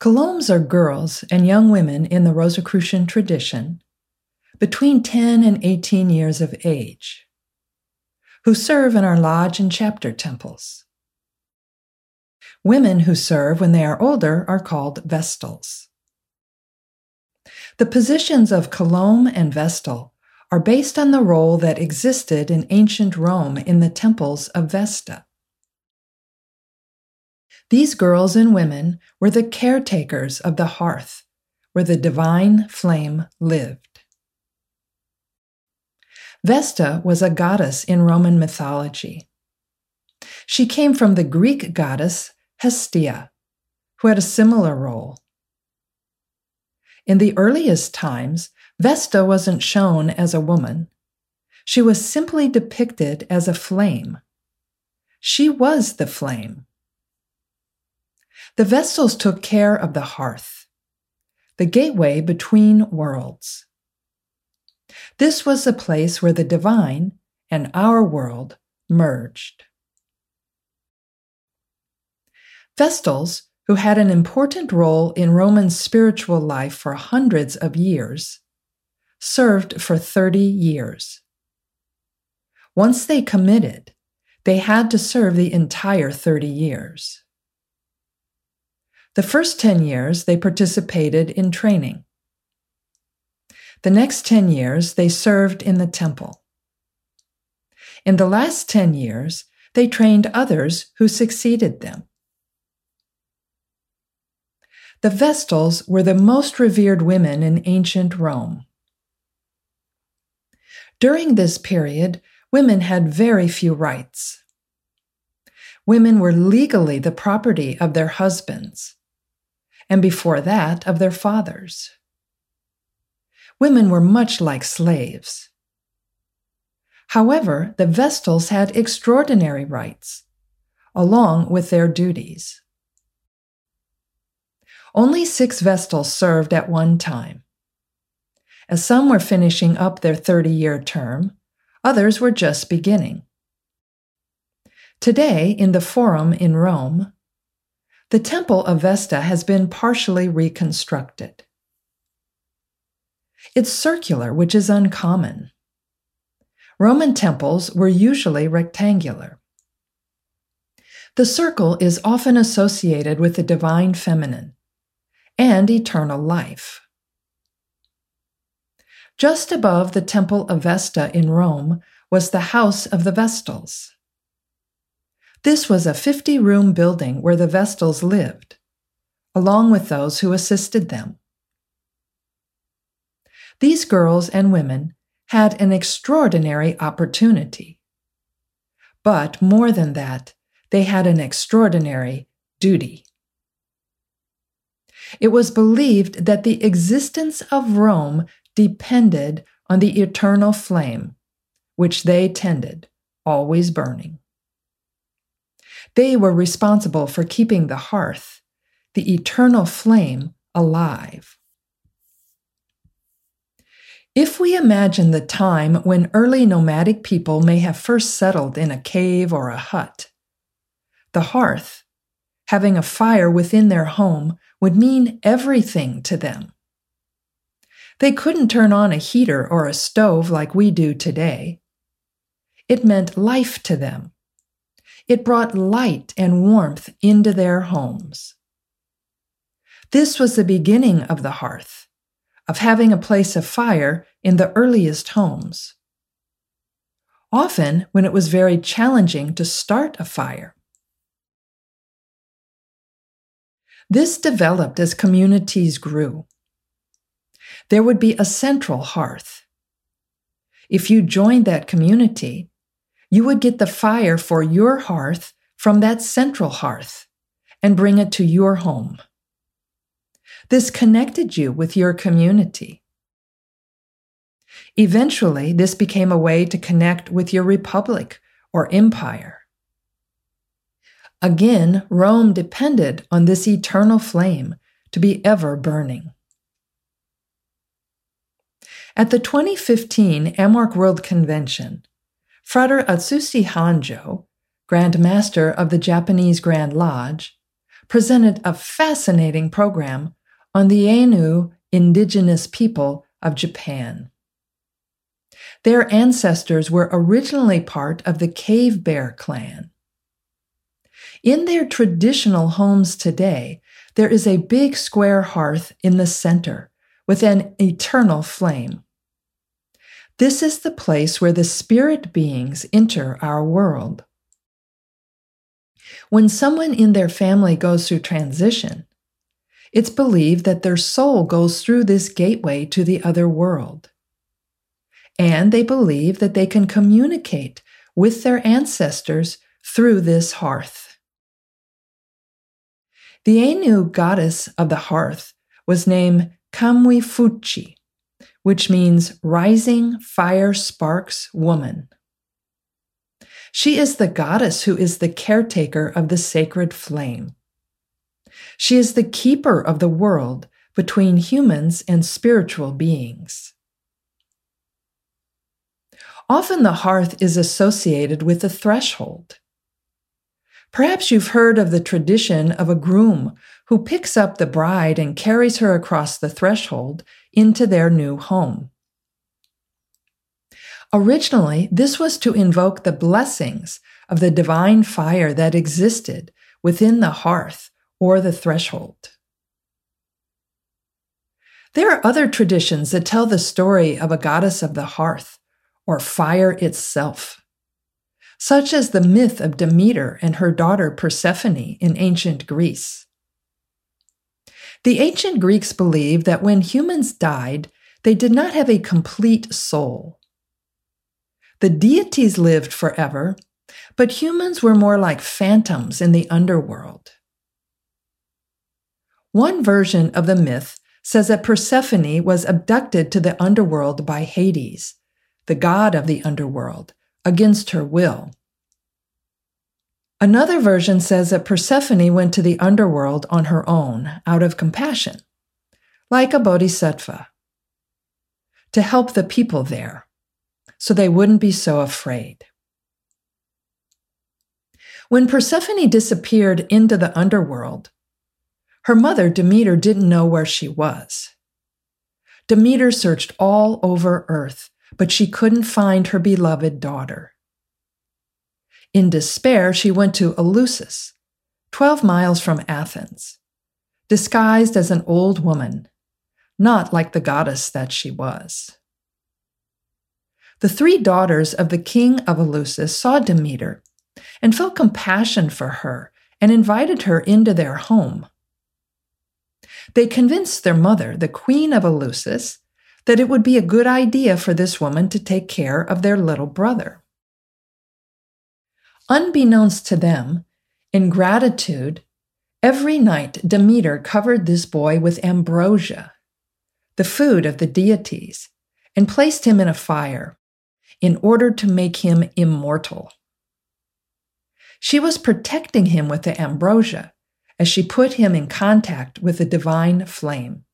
Colombes are girls and young women in the Rosicrucian tradition between 10 and 18 years of age who serve in our lodge and chapter temples. Women who serve when they are older are called vestals. The positions of Colombe and vestal are based on the role that existed in ancient Rome in the temples of Vesta. These girls and women were the caretakers of the hearth where the divine flame lived. Vesta was a goddess in Roman mythology. She came from the Greek goddess Hestia, who had a similar role. In the earliest times, Vesta wasn't shown as a woman. She was simply depicted as a flame. She was the flame. The Vestals took care of the hearth, the gateway between worlds. This was the place where the divine and our world merged. Vestals, who had an important role in Roman spiritual life for hundreds of years, served for 30 years. Once they committed, they had to serve the entire 30 years. The first 10 years, they participated in training. The next 10 years, they served in the temple. In the last 10 years, they trained others who succeeded them. The Vestals were the most revered women in ancient Rome. During this period, women had very few rights. Women were legally the property of their husbands, and before that, of their fathers. Women were much like slaves. However, the Vestals had extraordinary rights, along with their duties. Only six Vestals served at one time. As some were finishing up their 30 year term, others were just beginning. Today, in the Forum in Rome, the Temple of Vesta has been partially reconstructed. It's circular, which is uncommon. Roman temples were usually rectangular. The circle is often associated with the divine feminine and eternal life. Just above the Temple of Vesta in Rome was the House of the Vestals. This was a 50 room building where the Vestals lived, along with those who assisted them. These girls and women had an extraordinary opportunity. But more than that, they had an extraordinary duty. It was believed that the existence of Rome depended on the eternal flame, which they tended, always burning. They were responsible for keeping the hearth, the eternal flame, alive. If we imagine the time when early nomadic people may have first settled in a cave or a hut, the hearth, having a fire within their home, would mean everything to them. They couldn't turn on a heater or a stove like we do today. It meant life to them. It brought light and warmth into their homes. This was the beginning of the hearth, of having a place of fire in the earliest homes. Often when it was very challenging to start a fire. This developed as communities grew. There would be a central hearth. If you joined that community, you would get the fire for your hearth from that central hearth and bring it to your home. This connected you with your community. Eventually, this became a way to connect with your republic or empire. Again, Rome depended on this eternal flame to be ever burning. At the 2015 AMORC World Convention, Frater Atsushi Hanjo, Grand Master of the Japanese Grand Lodge, presented a fascinating program on the Ainu indigenous people of Japan. Their ancestors were originally part of the Cave Bear clan. In their traditional homes today, there is a big square hearth in the center with an eternal flame. This is the place where the spirit beings enter our world. When someone in their family goes through transition, it's believed that their soul goes through this gateway to the other world. And they believe that they can communicate with their ancestors through this hearth. The Ainu goddess of the hearth was named Kamuy-fuchi, which means rising fire sparks woman. She is the goddess who is the caretaker of the sacred flame. She is the keeper of the world between humans and spiritual beings. Often the hearth is associated with the threshold. Perhaps you've heard of the tradition of a groom who picks up the bride and carries her across the threshold into their new home. Originally, this was to invoke the blessings of the divine fire that existed within the hearth or the threshold. There are other traditions that tell the story of a goddess of the hearth or fire itself, such as the myth of Demeter and her daughter Persephone in ancient Greece. The ancient Greeks believed that when humans died, they did not have a complete soul. The deities lived forever, but humans were more like phantoms in the underworld. One version of the myth says that Persephone was abducted to the underworld by Hades, the god of the underworld, against her will. Another version says that Persephone went to the underworld on her own out of compassion, like a bodhisattva, to help the people there so they wouldn't be so afraid. When Persephone disappeared into the underworld, her mother, Demeter, didn't know where she was. Demeter searched all over earth, but she couldn't find her beloved daughter. In despair, she went to Eleusis, 12 miles from Athens, disguised as an old woman, not like the goddess that she was. The three daughters of the king of Eleusis saw Demeter and felt compassion for her and invited her into their home. They convinced their mother, the queen of Eleusis, that it would be a good idea for this woman to take care of their little brother. Unbeknownst to them, in gratitude, every night Demeter covered this boy with ambrosia, the food of the deities, and placed him in a fire in order to make him immortal. She was protecting him with the ambrosia as she put him in contact with the divine flame.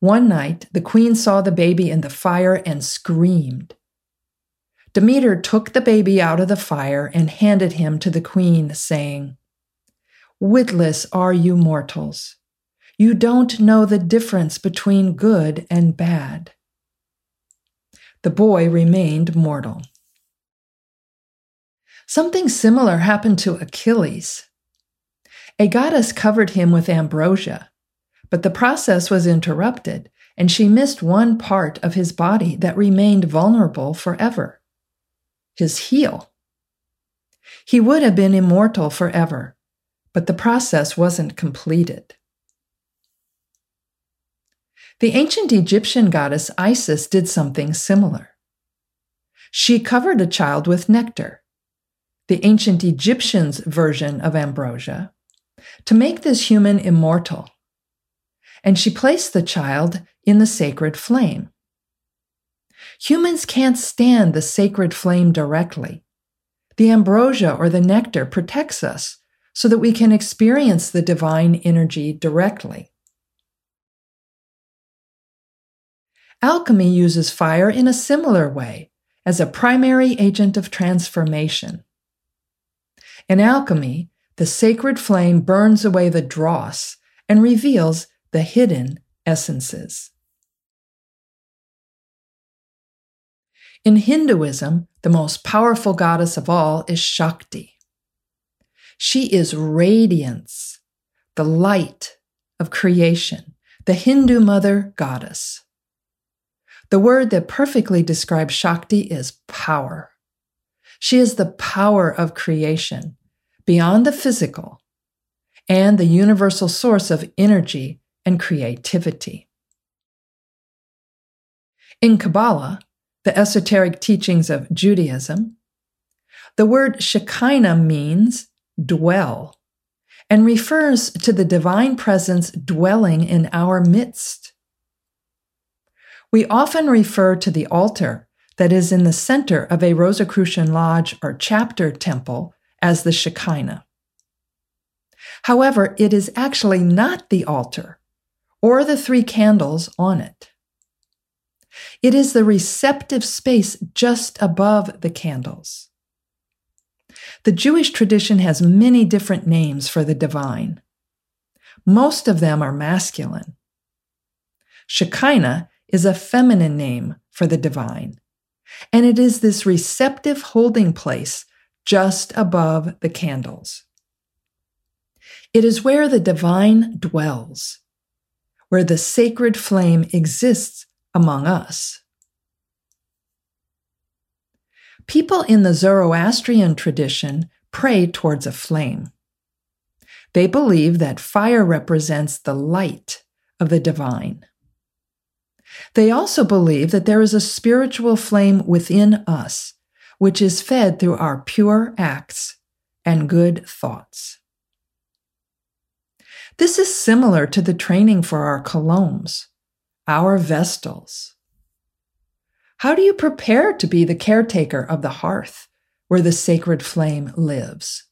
One night, the queen saw the baby in the fire and screamed. Demeter took the baby out of the fire and handed him to the queen, saying, Witless are you mortals. You don't know the difference between good and bad. The boy remained mortal. Something similar happened to Achilles. A goddess covered him with ambrosia, but the process was interrupted, and she missed one part of his body that remained vulnerable forever his heel. He would have been immortal forever, but the process wasn't completed. The ancient Egyptian goddess Isis did something similar. She covered a child with nectar, the ancient Egyptians' version of ambrosia, to make this human immortal. And she placed the child in the sacred flame. Humans can't stand the sacred flame directly. The ambrosia or the nectar protects us so that we can experience the divine energy directly. Alchemy uses fire in a similar way as a primary agent of transformation. In alchemy, the sacred flame burns away the dross and reveals the hidden essences. In Hinduism, the most powerful goddess of all is Shakti. She is radiance, the light of creation, the Hindu mother goddess. The word that perfectly describes Shakti is power. She is the power of creation, beyond the physical, and the universal source of energy and creativity. In Kabbalah, the esoteric teachings of Judaism, the word Shekinah means dwell and refers to the divine presence dwelling in our midst. We often refer to the altar that is in the center of a Rosicrucian lodge or chapter temple as the Shekinah. However, it is actually not the altar or the three candles on it. It is the receptive space just above the candles. The Jewish tradition has many different names for the divine. Most of them are masculine. Shekinah is a feminine name for the divine, and it is this receptive holding place just above the candles. It is where the divine dwells, where the sacred flame exists among us. People in the Zoroastrian tradition pray towards a flame. They believe that fire represents the light of the divine. They also believe that there is a spiritual flame within us, which is fed through our pure acts and good thoughts. This is similar to the training for our colombes, our vestals. How do you prepare to be the caretaker of the hearth where the sacred flame lives?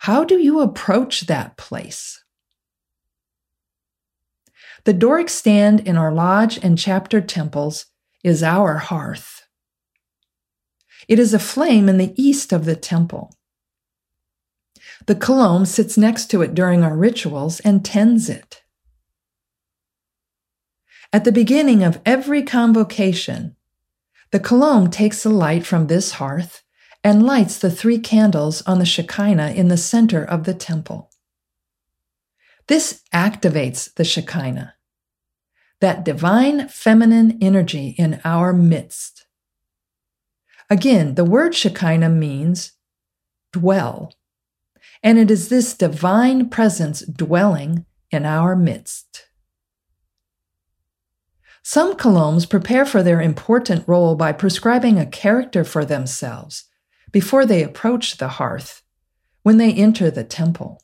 How do you approach that place? The Doric stand in our lodge and chapter temples is our hearth. It is a flame in the east of the temple. The colombe sits next to it during our rituals and tends it. At the beginning of every convocation, the colombe takes the light from this hearth and lights the three candles on the Shekinah in the center of the temple. This activates the Shekinah, that divine feminine energy in our midst. Again, the word Shekinah means dwell and it is this divine presence dwelling in our midst. Some colombes prepare for their important role by prescribing a character for themselves before they approach the hearth when they enter the temple.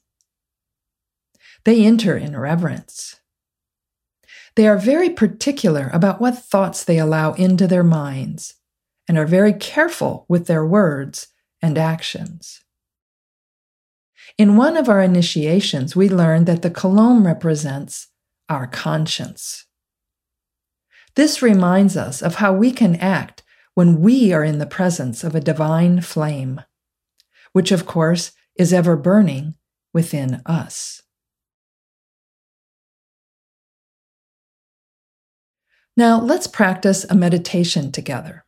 They enter in reverence. They are very particular about what thoughts they allow into their minds and are very careful with their words and actions. In one of our initiations, we learned that the colombe represents our conscience. This reminds us of how we can act when we are in the presence of a divine flame, which of course is ever burning within us. Now let's practice a meditation together.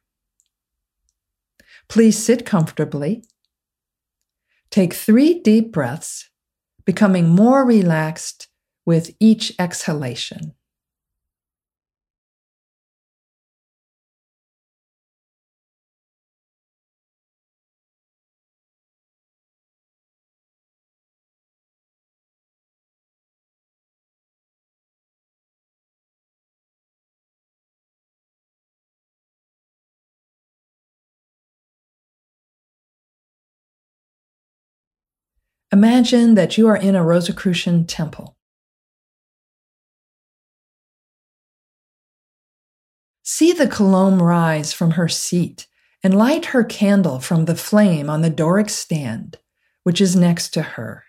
Please sit comfortably Take three deep breaths, becoming more relaxed with each exhalation. Imagine that you are in a Rosicrucian temple. See the colombe rise from her seat and light her candle from the flame on the Doric stand, which is next to her.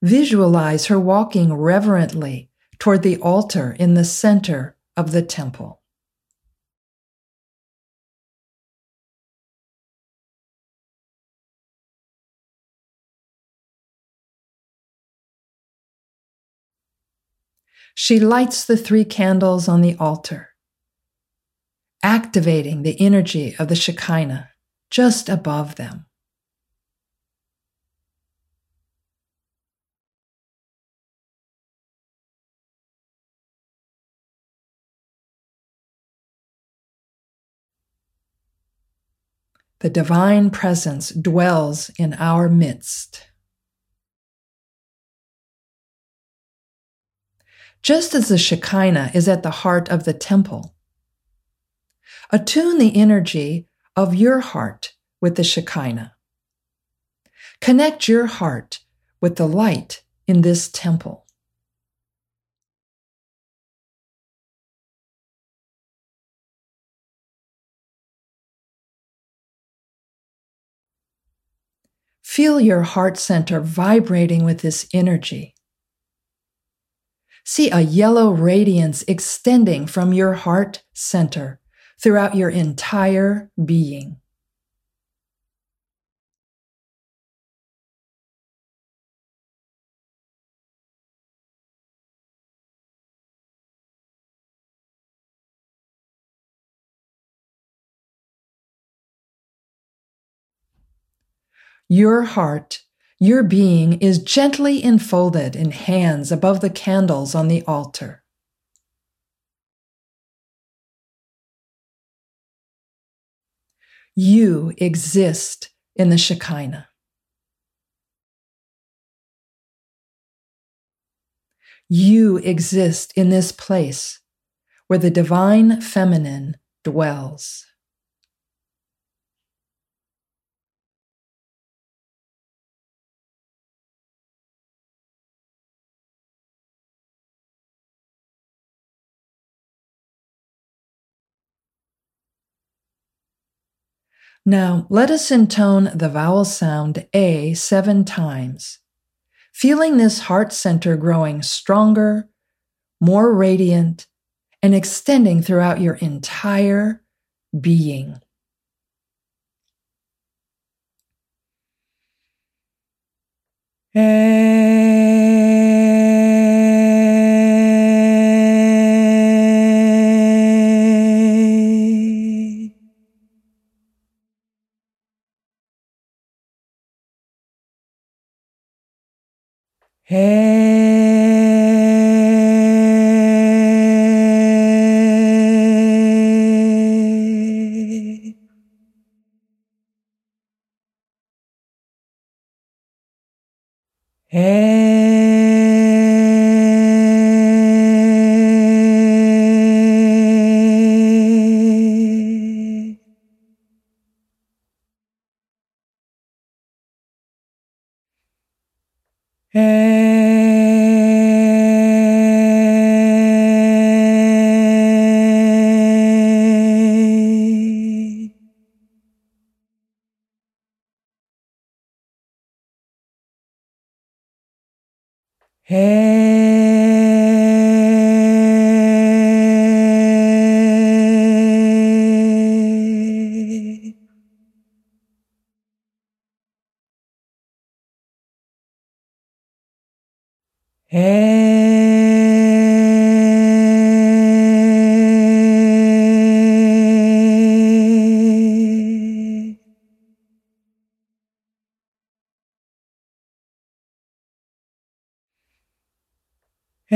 Visualize her walking reverently toward the altar in the center of the temple. She lights the three candles on the altar, activating the energy of the Shekinah just above them. The divine presence dwells in our midst. Just as the Shekinah is at the heart of the temple, attune the energy of your heart with the Shekinah. Connect your heart with the light in this temple. Feel your heart center vibrating with this energy. See a yellow radiance extending from your heart center throughout your entire being. Your heart, your being is gently enfolded in hands above the candles on the altar. You exist in the Shekinah. You exist in this place where the divine feminine dwells. Now, let us intone the vowel sound A seven times, feeling this heart center growing stronger, more radiant, and extending throughout your entire being. A Hey. Hey. Hey. The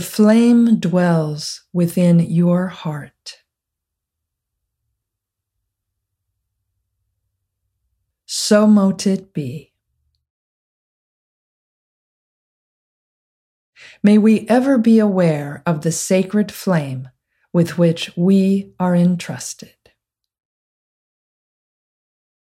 flame dwells within your heart. So mote it be. May we ever be aware of the sacred flame with which we are entrusted.